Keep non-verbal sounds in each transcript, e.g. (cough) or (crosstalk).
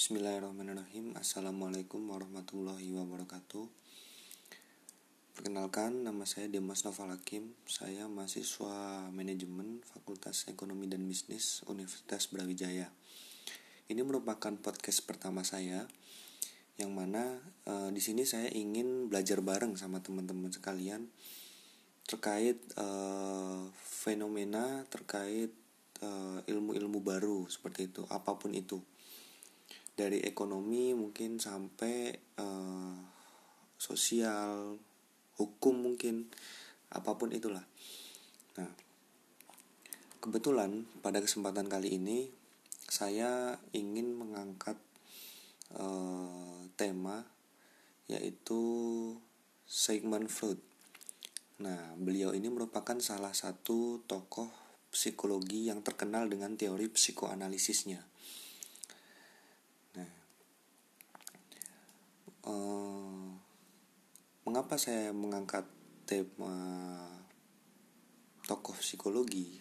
Bismillahirrahmanirrahim. Assalamualaikum warahmatullahi wabarakatuh. Perkenalkan, nama saya Demas Noval Hakim. Saya mahasiswa manajemen Fakultas Ekonomi dan Bisnis Universitas Brawijaya. Ini merupakan podcast pertama saya Yang mana e, di sini saya ingin belajar bareng sama teman-teman sekalian Terkait e, fenomena, terkait eh, ilmu-ilmu baru seperti itu Apa pun itu dari ekonomi mungkin sampai uh, sosial hukum mungkin apa pun itulah. Nah kebetulan pada kesempatan kali ini saya ingin mengangkat uh, tema yaitu Sigmund Freud nah beliau ini merupakan salah satu tokoh psikologi yang terkenal dengan teori psikoanalisisnya uh, mengapa saya mengangkat tema tokoh psikologi?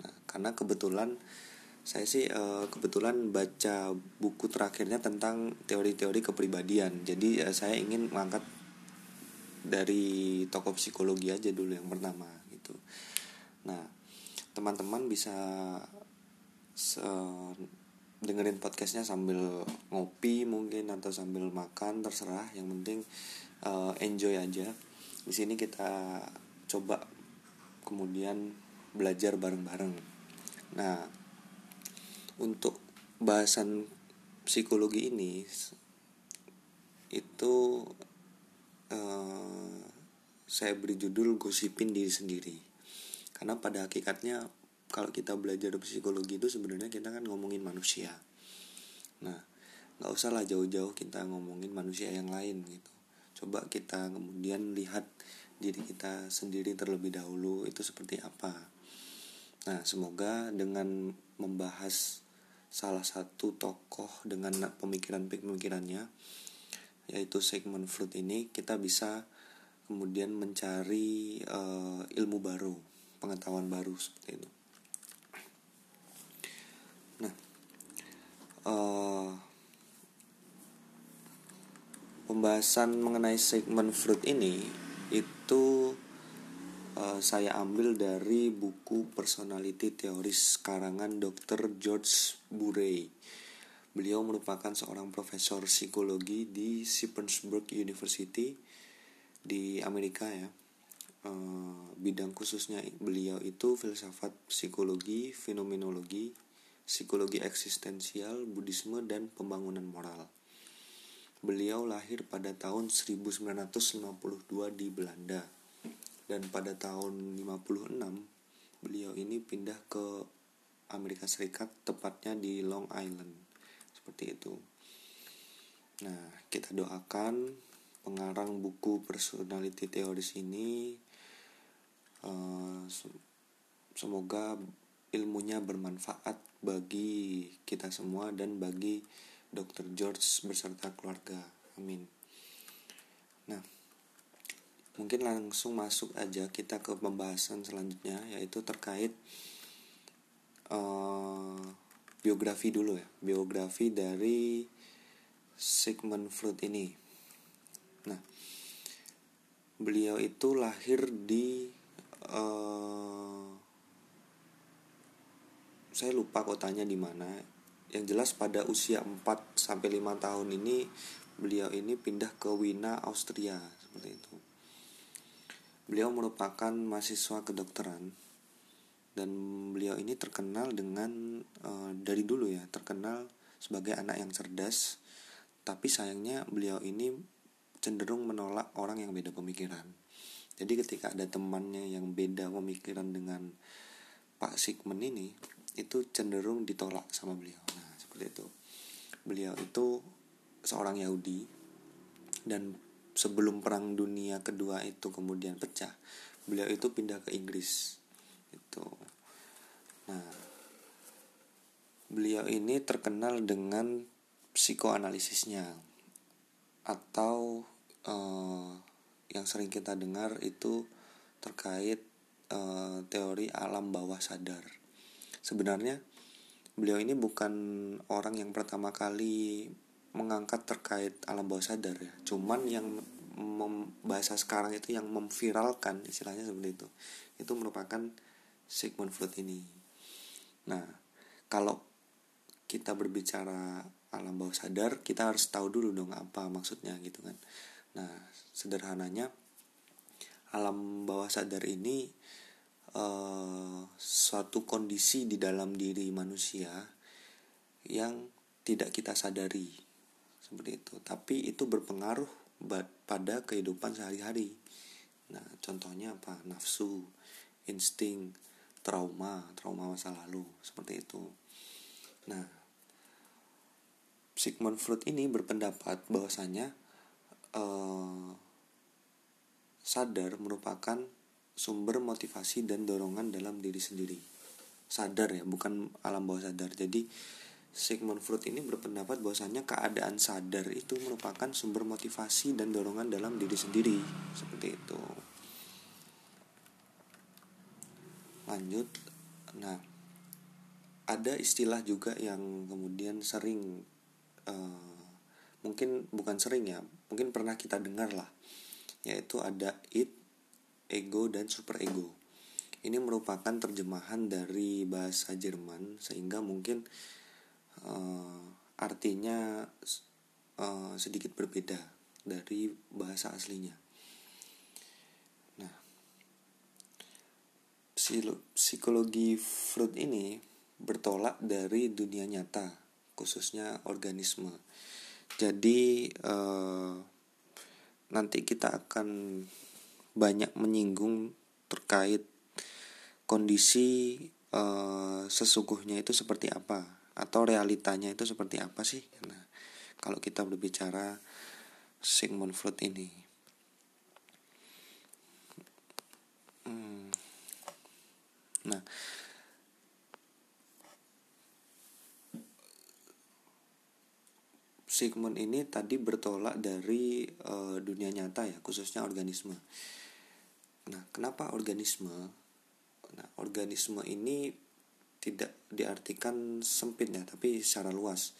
Nah, karena kebetulan saya sih uh, kebetulan baca buku terakhirnya tentang teori-teori kepribadian. Jadi uh, saya ingin mengangkat dari tokoh psikologi aja dulu yang pertama gitu. Nah teman-teman bisa dengerin podcastnya sambil ngopi mungkin atau sambil makan terserah. Yang penting uh, enjoy aja. Di sini kita coba kemudian belajar bareng-bareng. Nah untuk bahasan psikologi ini itu uh, saya beri judul gosipin diri sendiri. Karena pada hakikatnya kalau kita belajar psikologi itu sebenarnya kita kan ngomongin manusia. Nah nggak usah lah jauh-jauh kita ngomongin manusia yang lain gitu. Coba kita kemudian lihat diri kita sendiri terlebih dahulu itu seperti apa. Nah semoga dengan membahas salah satu tokoh dengan pemikiran-pemikirannya yaitu Sigmund Freud ini kita bisa kemudian mencari uh, ilmu baru pengetahuan baru seperti itu uh, pembahasan mengenai segmen fruit ini itu uh, saya ambil dari buku Personality Theories karangan Dr. George Buray. Beliau merupakan seorang profesor psikologi di Shippensburg University di Amerika ya. Uh, bidang khususnya beliau itu filsafat psikologi, fenomenologi, psikologi eksistensial, buddhisme, dan pembangunan moral. Beliau lahir pada tahun 1952 di Belanda dan pada tahun 56 beliau ini pindah ke Amerika Serikat tepatnya di Long Island seperti itu. Nah, kita doakan pengarang buku personality theories ini uh, semoga ilmunya bermanfaat bagi kita semua dan bagi Dr. George beserta keluarga. Amin. Nah, mungkin langsung masuk aja kita ke pembahasan selanjutnya yaitu terkait uh, biografi dulu ya, biografi dari Sigmund Freud ini. Nah, beliau itu lahir di uh, saya lupa kotanya di mana. Yang jelas pada usia 4 sampai 5 tahun ini beliau ini pindah ke Wina Austria seperti itu. Beliau merupakan mahasiswa kedokteran dan beliau ini terkenal dengan uh, dari dulu ya terkenal sebagai anak yang cerdas tapi sayangnya beliau ini cenderung menolak orang yang beda pemikiran. Jadi ketika ada temannya yang beda pemikiran dengan Pak Sigmund ini itu cenderung ditolak sama beliau. Nah, seperti itu. Beliau itu seorang Yahudi dan sebelum perang dunia kedua itu kemudian pecah, beliau itu pindah ke Inggris. Itu. Nah, beliau ini terkenal dengan psikoanalisisnya atau uh, yang sering kita dengar itu terkait uh, teori alam bawah sadar sebenarnya beliau ini bukan orang yang pertama kali mengangkat terkait alam bawah sadar ya. Cuman yang mem, bahasa sekarang itu yang memviralkan istilahnya seperti itu. Itu merupakan Sigmund Freud ini. Nah kalau kita berbicara alam bawah sadar kita harus tahu dulu dong apa maksudnya gitu kan. Nah sederhananya alam bawah sadar ini uh, suatu kondisi di dalam diri manusia yang tidak kita sadari. Seperti itu. Tapi itu berpengaruh pada kehidupan sehari-hari. Nah contohnya apa? Nafsu insting trauma trauma masa lalu. Seperti itu. Nah Sigmund Freud ini berpendapat bahwasanya uh, sadar merupakan sumber motivasi dan dorongan dalam diri sendiri. Sadar ya bukan alam bawah sadar. Jadi Sigmund Freud ini berpendapat bahwasanya keadaan sadar itu merupakan sumber motivasi dan dorongan dalam diri sendiri. Seperti itu. Lanjut. Nah ada istilah juga yang kemudian sering uh, mungkin bukan sering ya mungkin pernah kita dengar lah. Yaitu ada it ego dan superego. Ini merupakan terjemahan dari bahasa Jerman sehingga mungkin uh, artinya uh, sedikit berbeda dari bahasa aslinya. Nah, psikologi Freud ini bertolak dari dunia nyata, khususnya organisme. Jadi uh, nanti kita akan banyak menyinggung terkait kondisi uh, sesungguhnya itu seperti apa atau realitanya itu seperti apa sih? Nah kalau kita berbicara Sigmund Freud ini. Hmm. nah Sigmund ini tadi bertolak dari uh, dunia nyata ya khususnya organisme Nah, kenapa organisme? Nah, organisme ini tidak diartikan sempit ya, tapi secara luas.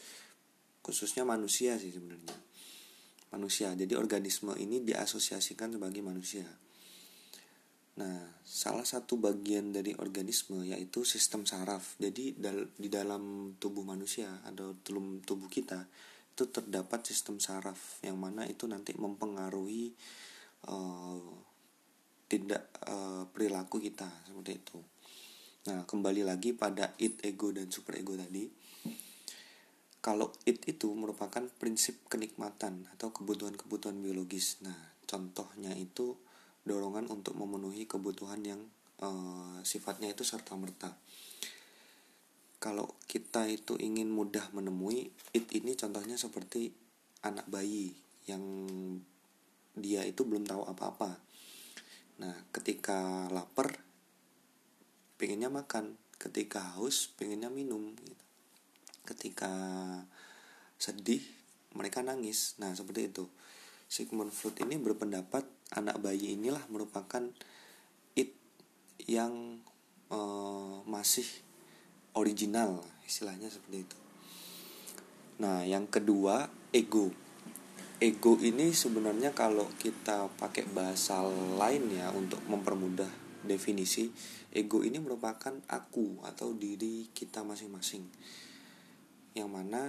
Khususnya manusia sih sebenarnya. Manusia. Jadi organisme ini diasosiasikan sebagai manusia. Nah, salah satu bagian dari organisme yaitu sistem saraf. Jadi dal di dalam tubuh manusia atau tubuh kita itu terdapat sistem saraf yang mana itu nanti mempengaruhi uh, tindak uh, perilaku kita seperti itu. Nah, kembali lagi pada it ego dan super ego tadi. Kalau it itu merupakan prinsip kenikmatan atau kebutuhan-kebutuhan biologis. Nah, contohnya itu dorongan untuk memenuhi kebutuhan yang uh, sifatnya itu serta merta. Kalau kita itu ingin mudah menemui it ini contohnya seperti anak bayi yang dia itu belum tahu apa-apa Nah, ketika lapar, pengennya makan. Ketika haus, pengennya minum. Gitu. Ketika sedih, mereka nangis. Nah, seperti itu. Sigmund Freud ini berpendapat anak bayi inilah merupakan it yang uh, masih original, istilahnya seperti itu. Nah, yang kedua, ego ego ini sebenarnya kalau kita pakai bahasa lain ya untuk mempermudah definisi ego ini merupakan aku atau diri kita masing-masing. Yang mana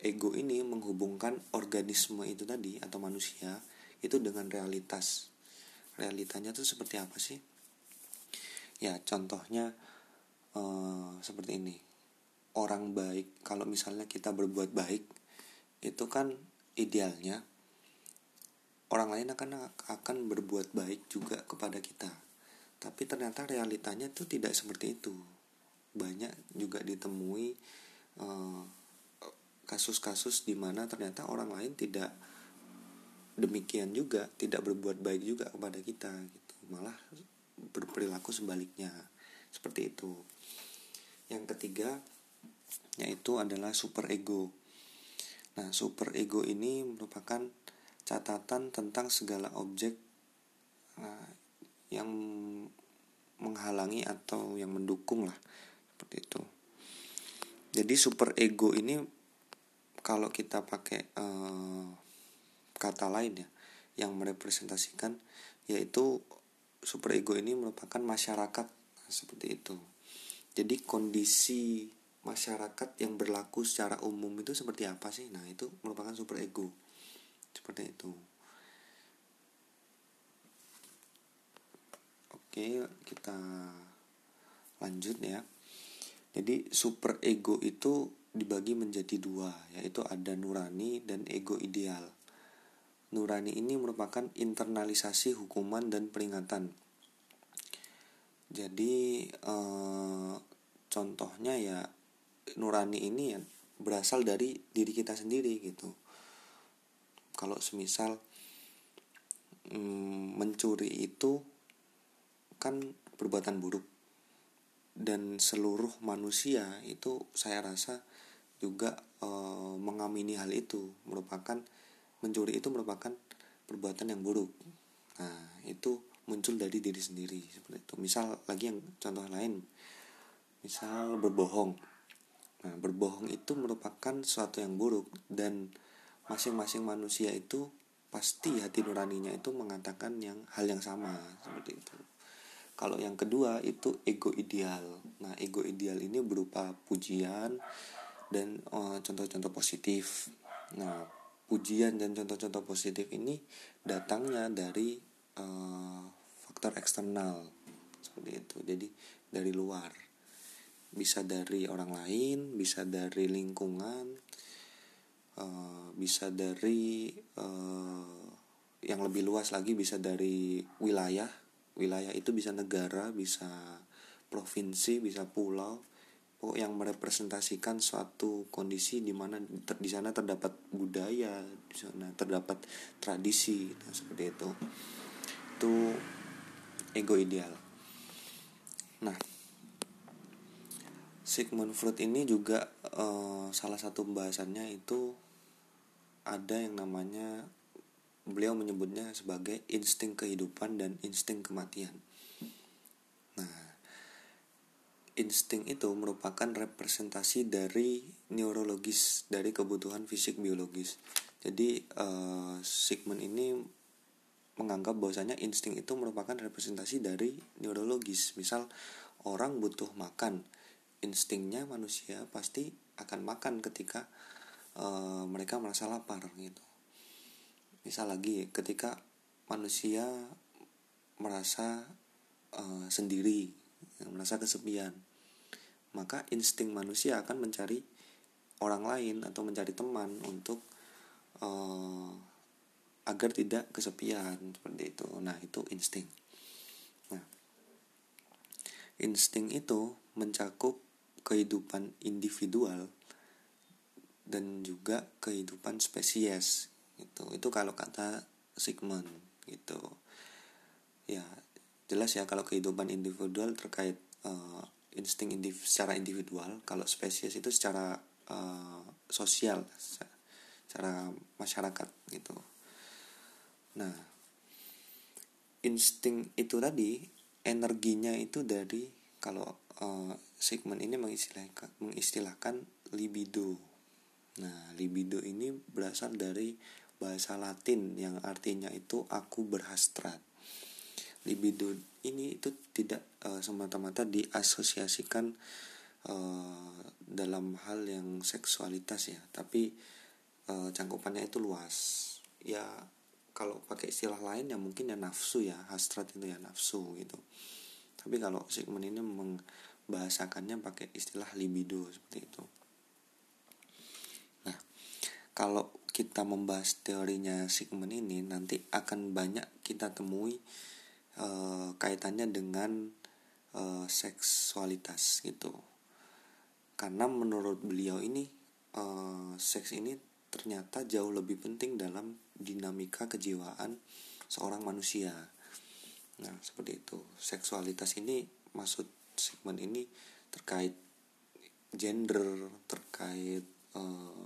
ego ini menghubungkan organisme itu tadi atau manusia itu dengan realitas. Realitanya tuh seperti apa sih? Ya contohnya uh, seperti ini. Orang baik kalau misalnya kita berbuat baik itu kan idealnya orang lain akan akan berbuat baik juga kepada kita. Tapi ternyata realitanya itu tidak seperti itu. Banyak juga ditemui eh, kasus-kasus di mana ternyata orang lain tidak demikian juga tidak berbuat baik juga kepada kita gitu. Malah berperilaku sebaliknya seperti itu. Yang ketiga yaitu adalah super ego Nah, super ego ini merupakan catatan tentang segala objek uh, yang menghalangi atau yang mendukung lah seperti itu. jadi super ego ini kalau kita pakai uh, kata lain ya yang merepresentasikan yaitu super ego ini merupakan masyarakat seperti itu jadi kondisi masyarakat yang berlaku secara umum itu seperti apa sih? Nah itu merupakan super ego. Seperti itu. Oke kita lanjut ya. Jadi super ego itu dibagi menjadi dua yaitu ada nurani dan ego ideal. Nurani ini merupakan internalisasi hukuman dan peringatan. Jadi eh, contohnya ya nurani ini ya berasal dari diri kita sendiri gitu. Kalau semisal mm, mencuri itu kan perbuatan buruk. Dan seluruh manusia itu saya rasa juga e, mengamini hal itu merupakan mencuri itu merupakan perbuatan yang buruk. Nah itu muncul dari diri sendiri seperti itu. Misal lagi yang contoh lain misal berbohong nah berbohong itu merupakan suatu yang buruk dan masing-masing manusia itu pasti hati nuraninya itu mengatakan yang hal yang sama seperti itu. Kalau yang kedua itu ego ideal. Nah ego ideal ini berupa pujian dan eh, contoh-contoh positif. Nah pujian dan contoh-contoh positif ini datangnya dari uh, faktor eksternal seperti itu. Jadi dari luar bisa dari orang lain bisa dari lingkungan uh, bisa dari uh, yang lebih luas lagi bisa dari wilayah. Wilayah itu bisa negara bisa provinsi bisa pulau. Pokok yang merepresentasikan suatu kondisi di mana ter, di sana terdapat budaya di sana terdapat tradisi nah, seperti itu. Itu ego ideal. Nah Sigmund Freud ini juga uh, salah satu pembahasannya itu ada yang namanya beliau menyebutnya sebagai insting kehidupan dan insting kematian. Nah, insting itu merupakan representasi dari neurologis dari kebutuhan fisik biologis. Jadi uh, Sigmund ini menganggap bahwasanya insting itu merupakan representasi dari neurologis. Misal orang butuh makan, instingnya manusia pasti akan makan ketika uh, mereka merasa lapar gitu. Misal lagi ketika manusia merasa uh, sendiri merasa kesepian maka insting manusia akan mencari orang lain atau mencari teman untuk uh, agar tidak kesepian seperti itu. Nah itu insting. Nah insting itu mencakup kehidupan individual dan juga kehidupan spesies gitu. Itu kalau kata Sigmund gitu. Ya jelas ya kalau kehidupan individual terkait uh, insting indiv secara individual kalau spesies itu secara uh, sosial secara masyarakat gitu. Nah insting itu tadi energinya itu dari kalau uh, Sigmund ini mengistilahkan, mengistilahkan libido. Nah, libido ini berasal dari bahasa Latin yang artinya itu aku berhasrat. Libido ini itu tidak uh, semata-mata diasosiasikan uh, dalam hal yang seksualitas ya, tapi uh, cangkupannya itu luas. Ya kalau pakai istilah lain ya mungkin ya nafsu ya, hasrat itu ya nafsu gitu. Tapi kalau Sigmund ini meng bahasakannya pakai istilah libido seperti itu. Nah, kalau kita membahas teorinya Sigmund ini nanti akan banyak kita temui e, kaitannya dengan e, seksualitas gitu. Karena menurut beliau ini e, seks ini ternyata jauh lebih penting dalam dinamika kejiwaan seorang manusia. Nah, seperti itu. Seksualitas ini maksud segmen ini terkait gender terkait uh,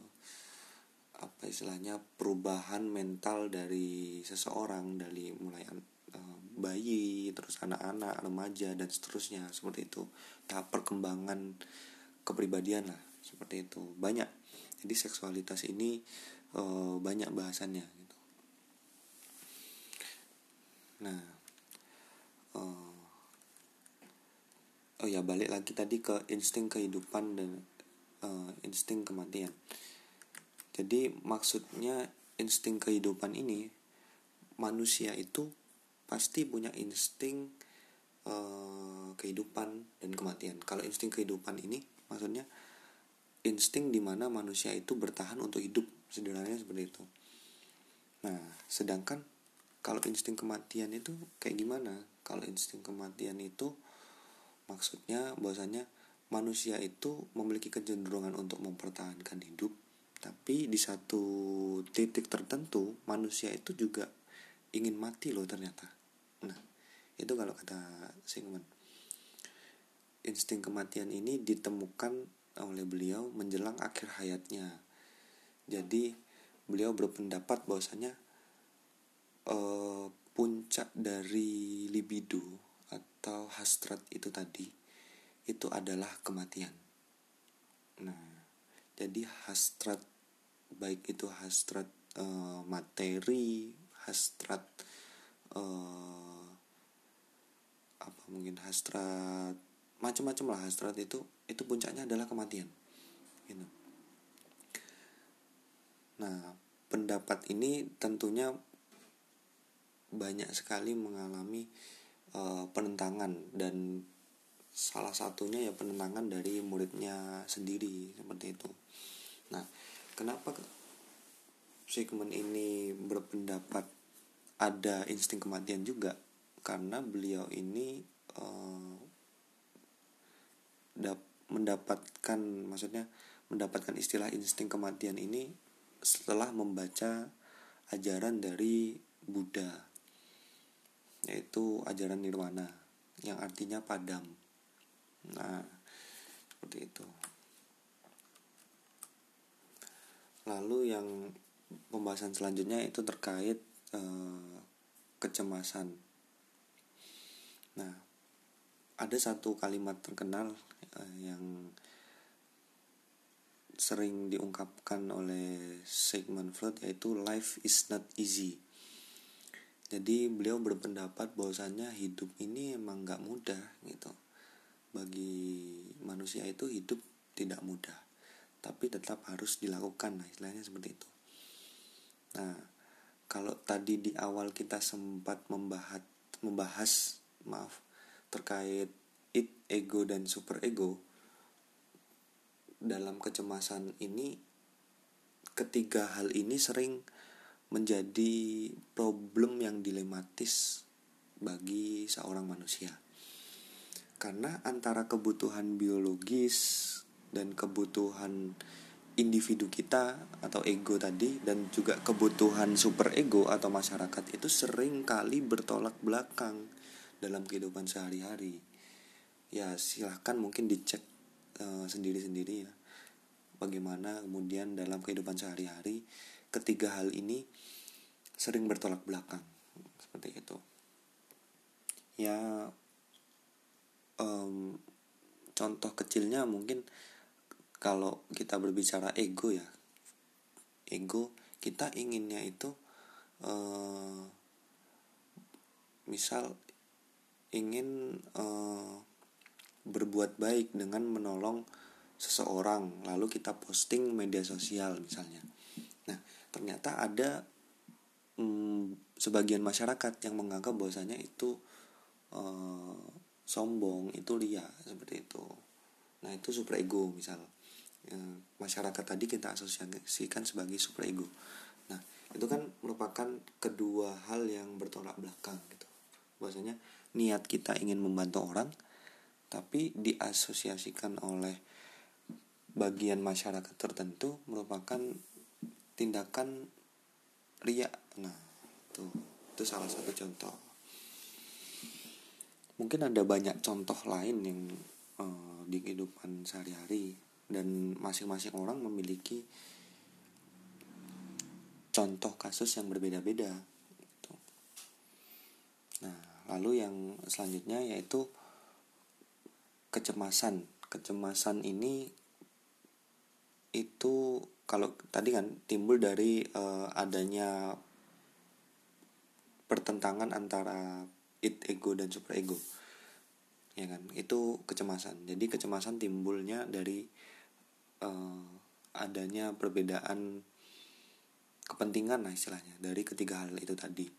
apa istilahnya perubahan mental dari seseorang dari mulai uh, bayi terus anak-anak remaja dan seterusnya. Seperti itu. Tahap perkembangan kepribadian lah seperti itu. Banyak. Jadi seksualitas ini uh, banyak bahasannya gitu. Nah uh, oh ya balik lagi tadi ke insting kehidupan dan uh, insting kematian jadi maksudnya insting kehidupan ini manusia itu pasti punya insting uh, kehidupan dan kematian. Kalau insting kehidupan ini maksudnya insting di mana manusia itu bertahan untuk hidup sederhananya seperti itu. Nah, sedangkan kalau insting kematian itu kayak gimana? Kalau insting kematian itu maksudnya bahwasanya manusia itu memiliki kecenderungan untuk mempertahankan hidup, tapi di satu titik tertentu manusia itu juga ingin mati loh ternyata. Nah, itu kalau kata Sigmund. Insting kematian ini ditemukan oleh beliau menjelang akhir hayatnya. Jadi beliau berpendapat bahwasanya uh, puncak dari libido atau hasrat itu tadi itu adalah kematian. Nah, jadi hasrat baik itu hasrat uh, materi, hasrat uh, apa mungkin hasrat macam-macam lah hasrat itu itu puncaknya adalah kematian gitu. nah pendapat ini tentunya banyak sekali mengalami uh, penentangan dan salah satunya ya penentangan dari muridnya sendiri seperti itu. Nah kenapa Sigmund ini berpendapat ada insting kematian juga? Karena beliau ini uh, dap mendapatkan maksudnya mendapatkan istilah insting kematian ini setelah membaca ajaran dari Buddha yaitu ajaran nirwana yang artinya padam nah seperti itu lalu yang pembahasan selanjutnya itu terkait uh, kecemasan. Nah, ada satu kalimat terkenal uh, yang sering diungkapkan oleh Sigmund Freud yaitu life is not easy. Jadi beliau berpendapat bahwasannya hidup ini emang nggak mudah gitu. Bagi manusia itu hidup tidak mudah, tapi tetap harus dilakukan, nah istilahnya seperti itu. Nah, kalau tadi di awal kita sempat membahas membahas maaf terkait it ego dan super ego dalam kecemasan ini ketiga hal ini sering menjadi problem yang dilematis bagi seorang manusia. Karena antara kebutuhan biologis dan kebutuhan individu kita atau ego tadi dan juga kebutuhan super ego atau masyarakat itu sering kali bertolak belakang dalam kehidupan sehari-hari. Ya silahkan mungkin dicek uh, sendiri-sendiri ya bagaimana kemudian dalam kehidupan sehari-hari ketiga hal ini sering bertolak belakang seperti itu. Ya um, contoh kecilnya mungkin kalau kita berbicara ego ya. Ego kita inginnya itu uh, misal ingin uh, berbuat baik dengan menolong seseorang lalu kita posting media sosial misalnya nah ternyata ada um, sebagian masyarakat yang menganggap bahwasanya itu uh, sombong itu lia seperti itu. Nah itu super ego misal. Ya, masyarakat tadi kita asosiasikan sebagai super ego. Nah itu kan merupakan kedua hal yang bertolak belakang gitu. Bahwasanya niat kita ingin membantu orang tapi diasosiasikan oleh bagian masyarakat tertentu merupakan tindakan ria nah itu itu salah satu contoh. Mungkin ada banyak contoh lain yang uh, di kehidupan sehari-hari dan masing-masing orang memiliki contoh kasus yang berbeda-beda gitu. nah lalu yang selanjutnya yaitu kecemasan. Kecemasan ini itu kalau tadi kan timbul dari uh, adanya pertentangan antara it ego dan super ego. Ya kan? Itu kecemasan. Jadi kecemasan timbulnya dari uh, adanya perbedaan kepentingan lah istilahnya dari ketiga hal itu tadi.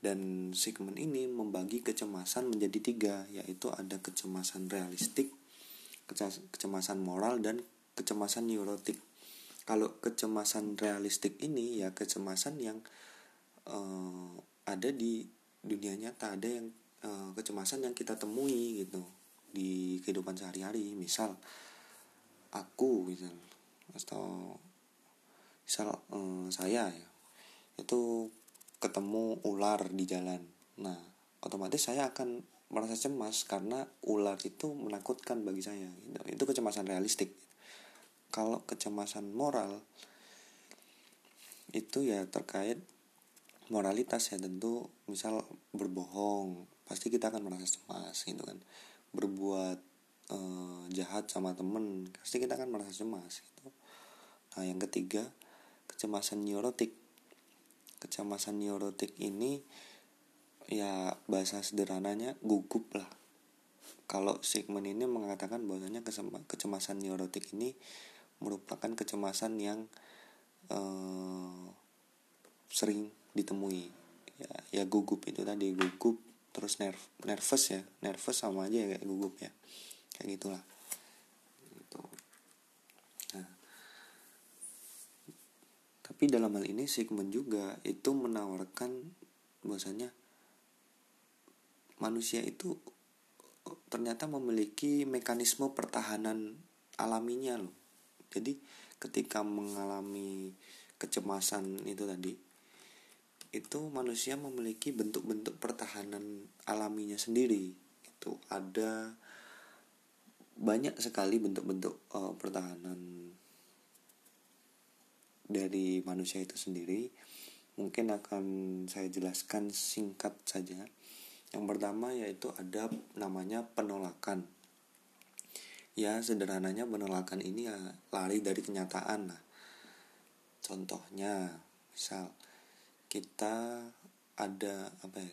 Dan segmen ini membagi kecemasan menjadi tiga yaitu ada kecemasan realistik kecemasan moral dan kecemasan neurotik kalau kecemasan realistik ini ya kecemasan yang uh, ada di dunia nyata ada yang uh, kecemasan yang kita temui gitu di kehidupan sehari-hari. Misal aku misal atau misal uh, saya ya itu ketemu ular di jalan. Nah otomatis saya akan merasa cemas karena ular itu menakutkan bagi saya gitu. itu kecemasan realistik kalau kecemasan moral itu ya terkait moralitas ya. Tentu misal berbohong pasti kita akan merasa cemas gitu kan. Berbuat eh, jahat sama temen pasti kita akan merasa cemas gitu. Nah yang ketiga kecemasan neurotik. Kecemasan neurotik ini ya bahasa sederhananya gugup lah. Kalau Sigmund ini mengatakan bahwasanya kecemasan neurotik ini merupakan kecemasan yang uh, sering ditemui. Ya, ya gugup itu tadi gugup terus nerv nervous ya. Nervous sama aja ya kayak gugup ya. Kayak gitulah. Gitu. nah. Tapi dalam hal ini Sigmund juga itu menawarkan bahwasanya manusia itu ternyata memiliki mekanisme pertahanan alaminya loh. Jadi ketika mengalami kecemasan itu tadi itu manusia memiliki bentuk-bentuk pertahanan alaminya sendiri. Itu ada banyak sekali bentuk-bentuk uh, pertahanan dari manusia itu sendiri. Mungkin akan saya jelaskan singkat saja yang pertama yaitu ada namanya penolakan. Ya sederhananya penolakan ini ya lari dari kenyataan lah. Contohnya misal kita ada apa ya?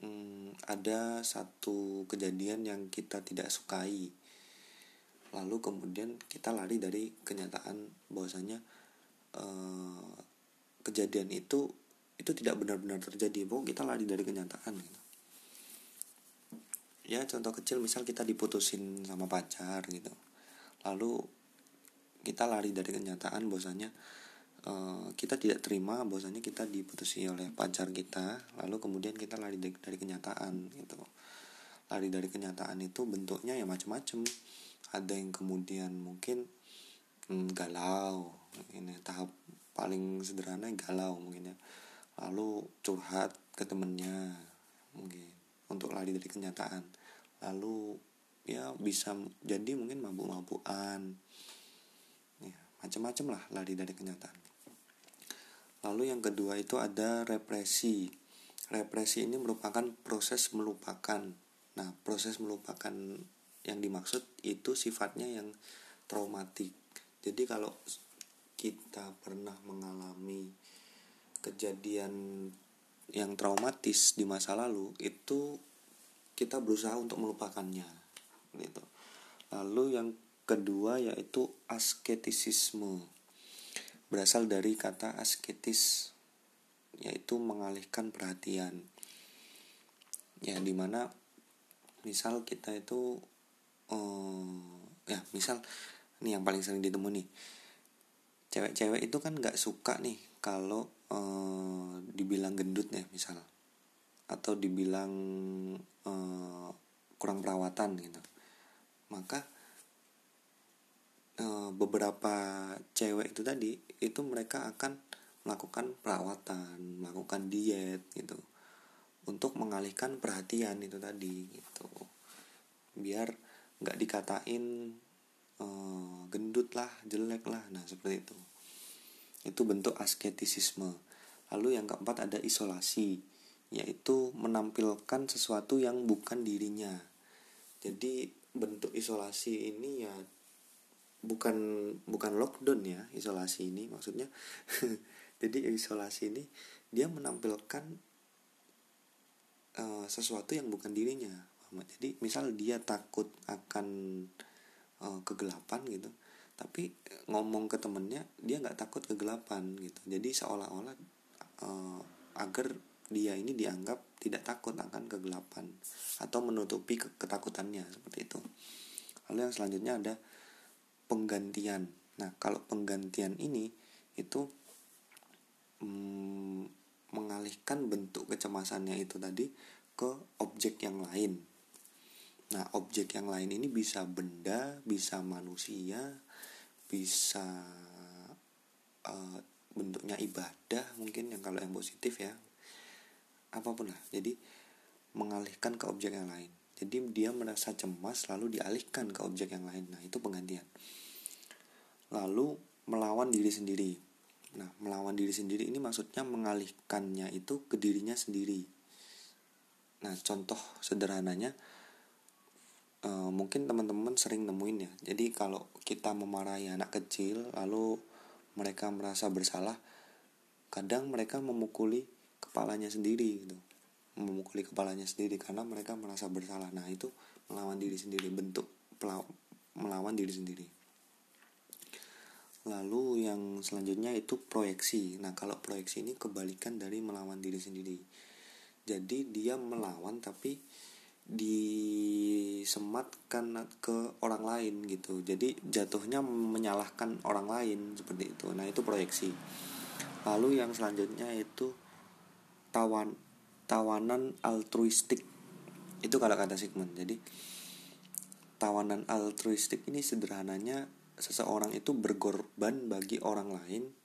Hmm, ada satu kejadian yang kita tidak sukai lalu kemudian kita lari dari kenyataan bahwasanya eh, kejadian itu itu tidak benar-benar terjadi bahwa kita lari dari kenyataan gitu ya contoh kecil misal kita diputusin sama pacar gitu. Lalu kita lari dari kenyataan bahwasanya uh, kita tidak terima bahwasanya kita diputusi oleh pacar kita lalu kemudian kita lari dari, dari kenyataan gitu. Lari dari kenyataan itu bentuknya ya macam-macam ada yang kemudian mungkin hmm, galau ini tahap paling sederhana galau mungkin ya. Lalu curhat ke temennya mungkin untuk lari dari kenyataan lalu ya bisa jadi mungkin mabuk-mabukan. Ya, macam-macam lah lari dari kenyataan. Lalu yang kedua itu ada represi. Represi ini merupakan proses melupakan. Nah proses melupakan yang dimaksud itu sifatnya yang traumatik. Jadi kalau kita pernah mengalami kejadian yang traumatis di masa lalu itu kita berusaha untuk melupakannya gitu. Lalu yang kedua yaitu asketisisme. Berasal dari kata asketis yaitu mengalihkan perhatian. Ya di mana misal kita itu um, ya misal ini yang paling sering ditemui nih. Cewek-cewek itu kan nggak suka nih kalau uh, dibilang gendut ya misal atau dibilang uh, kurang perawatan gitu. Maka uh, beberapa cewek itu tadi itu mereka akan melakukan perawatan melakukan diet gitu. Untuk mengalihkan perhatian itu tadi gitu. Biar nggak dikatain uh, gendut lah jelek lah nah seperti itu. Itu bentuk asketisisme lalu yang keempat ada isolasi yaitu menampilkan sesuatu yang bukan dirinya. Jadi bentuk isolasi ini ya bukan bukan lockdown ya isolasi ini maksudnya. (laughs) Jadi isolasi ini dia menampilkan uh, sesuatu yang bukan dirinya. Jadi misal dia takut akan uh, kegelapan gitu tapi ngomong ke temennya dia nggak takut kegelapan gitu. Jadi seolah-olah uh, agar dia ini dianggap tidak takut akan kegelapan atau menutupi ketakutannya seperti itu. Lalu yang selanjutnya ada penggantian. Nah kalau penggantian ini itu mm, mengalihkan bentuk kecemasannya itu tadi ke objek yang lain. Nah objek yang lain ini bisa benda bisa manusia bisa uh, bentuknya ibadah mungkin yang kalau yang positif ya apa pun lah. Jadi mengalihkan ke objek yang lain. Jadi dia merasa cemas lalu dialihkan ke objek yang lain. Nah itu penggantian. Lalu melawan diri sendiri. Nah melawan diri sendiri ini maksudnya mengalihkannya itu ke dirinya sendiri. Nah contoh sederhananya uh, mungkin teman-teman sering nemuin ya. Jadi kalau kita memarahi anak kecil lalu mereka merasa bersalah kadang mereka memukuli kepalanya sendiri gitu. Memukuli kepalanya sendiri karena mereka merasa bersalah. Nah itu melawan diri sendiri bentuk melawan diri sendiri. Lalu yang selanjutnya itu proyeksi. Nah kalau proyeksi ini kebalikan dari melawan diri sendiri. Jadi dia melawan tapi disematkan ke orang lain gitu. Jadi jatuhnya menyalahkan orang lain seperti itu. Nah itu proyeksi. Lalu yang selanjutnya itu tawan tawanan altruistik. Itu kalau kata Sigmund. Jadi tawanan altruistik ini sederhananya seseorang itu berkorban bagi orang lain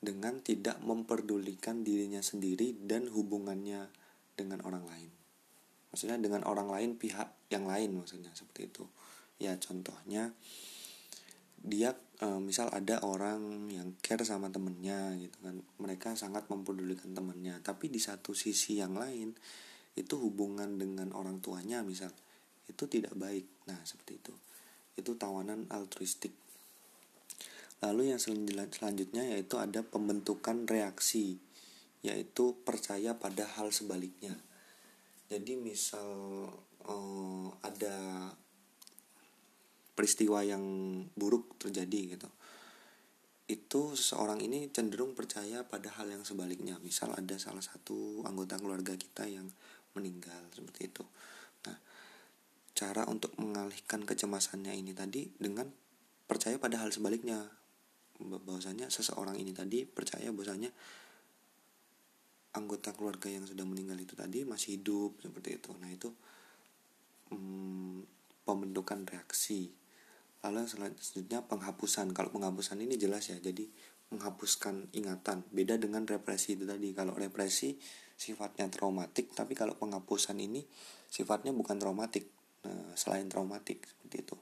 dengan tidak memperdulikan dirinya sendiri dan hubungannya dengan orang lain. Maksudnya dengan orang lain pihak yang lain maksudnya seperti itu. Ya contohnya dia e, misal ada orang yang care sama temennya gitu kan. Mereka sangat mempedulikan temennya. Tapi di satu sisi yang lain itu hubungan dengan orang tuanya misal itu tidak baik. Nah seperti itu. Itu tawanan altruistik. Lalu yang selanjutnya yaitu ada pembentukan reaksi yaitu percaya pada hal sebaliknya. Jadi misal uh, ada peristiwa yang buruk terjadi gitu. Itu seseorang ini cenderung percaya pada hal yang sebaliknya. Misal ada salah satu anggota keluarga kita yang meninggal seperti itu. Nah cara untuk mengalihkan kecemasannya ini tadi dengan percaya pada hal sebaliknya. Bahwasanya seseorang ini tadi percaya bahwasanya anggota keluarga yang sudah meninggal itu tadi masih hidup seperti itu. Nah itu hmm, pembentukan reaksi lalu selanjutnya penghapusan. Kalau penghapusan ini jelas ya jadi menghapuskan ingatan. Beda dengan represi itu tadi. Kalau represi sifatnya traumatik tapi kalau penghapusan ini sifatnya bukan traumatik. Nah, selain traumatik seperti itu.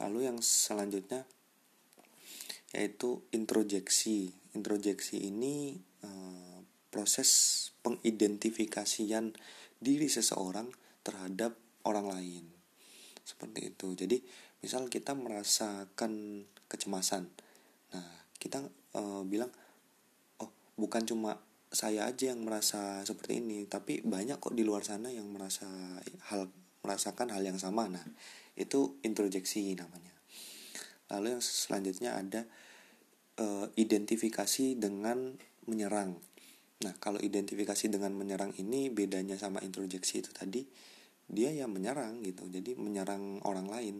Lalu yang selanjutnya yaitu introjeksi. Introjeksi ini eh, proses pengidentifikasian diri seseorang terhadap orang lain. Seperti itu. Jadi misal kita merasakan kecemasan. Nah kita e, bilang oh bukan cuma saya aja yang merasa seperti ini tapi banyak kok di luar sana yang merasa hal merasakan hal yang sama. Nah itu introjeksi namanya. Lalu yang selanjutnya ada e, identifikasi dengan menyerang. Nah, kalau identifikasi dengan menyerang ini bedanya sama introjeksi itu tadi, dia ya menyerang gitu. Jadi menyerang orang lain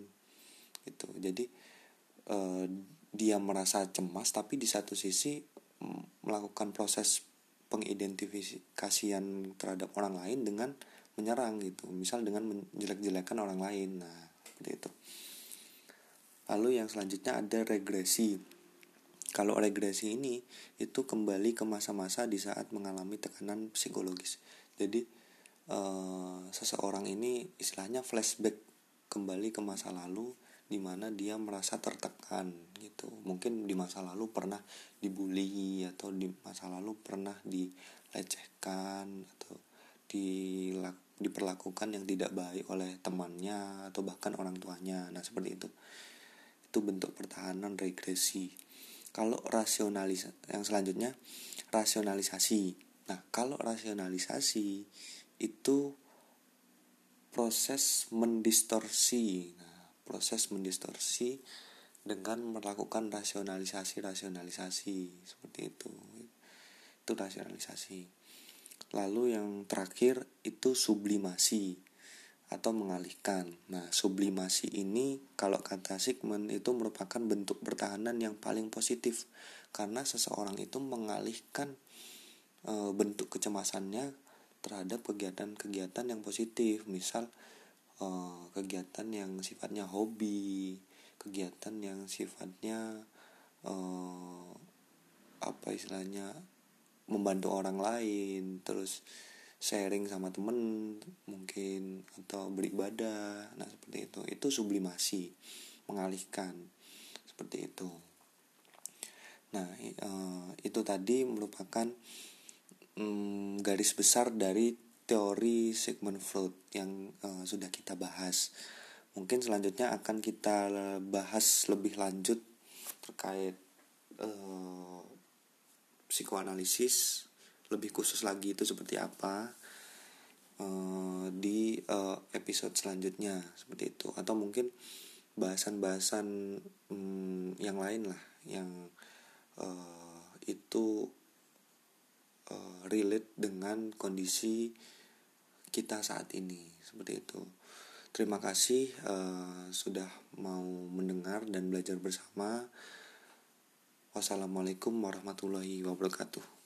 gitu. Jadi eh, dia merasa cemas tapi di satu sisi mm, melakukan proses pengidentifikasian terhadap orang lain dengan menyerang gitu. Misal dengan menjelek-jelekan orang lain. Nah, seperti itu. Lalu yang selanjutnya ada regresi kalau regresi ini itu kembali ke masa-masa di saat mengalami tekanan psikologis. Jadi uh, seseorang ini istilahnya flashback kembali ke masa lalu di mana dia merasa tertekan gitu. Mungkin di masa lalu pernah dibully atau di masa lalu pernah dilecehkan atau diperlakukan yang tidak baik oleh temannya atau bahkan orang tuanya. Nah, seperti itu itu bentuk pertahanan regresi kalau rasionalis yang selanjutnya rasionalisasi nah kalau rasionalisasi itu proses mendistorsi nah, proses mendistorsi dengan melakukan rasionalisasi rasionalisasi seperti itu. Itu rasionalisasi. Lalu yang terakhir itu sublimasi atau mengalihkan. Nah sublimasi ini kalau kata Sigmund itu merupakan bentuk pertahanan yang paling positif karena seseorang itu mengalihkan e, bentuk kecemasannya terhadap kegiatan-kegiatan yang positif. Misal e, kegiatan yang sifatnya hobi kegiatan yang sifatnya uh, apa istilahnya membantu orang lain terus sharing sama temen mungkin atau beribadah nah seperti itu. Itu sublimasi mengalihkan seperti itu. Nah uh, itu tadi merupakan um, garis besar dari teori Sigmund Freud yang uh, sudah kita bahas. Mungkin selanjutnya akan kita bahas lebih lanjut terkait uh, psikoanalisis. Lebih khusus lagi itu seperti apa uh, di episode selanjutnya seperti itu. Atau mungkin bahasan-bahasan um, yang lain lah yang itu relate dengan kondisi kita saat ini seperti itu Terima kasih uh, sudah mau mendengar dan belajar bersama. Wassalamualaikum warahmatullahi wabarakatuh.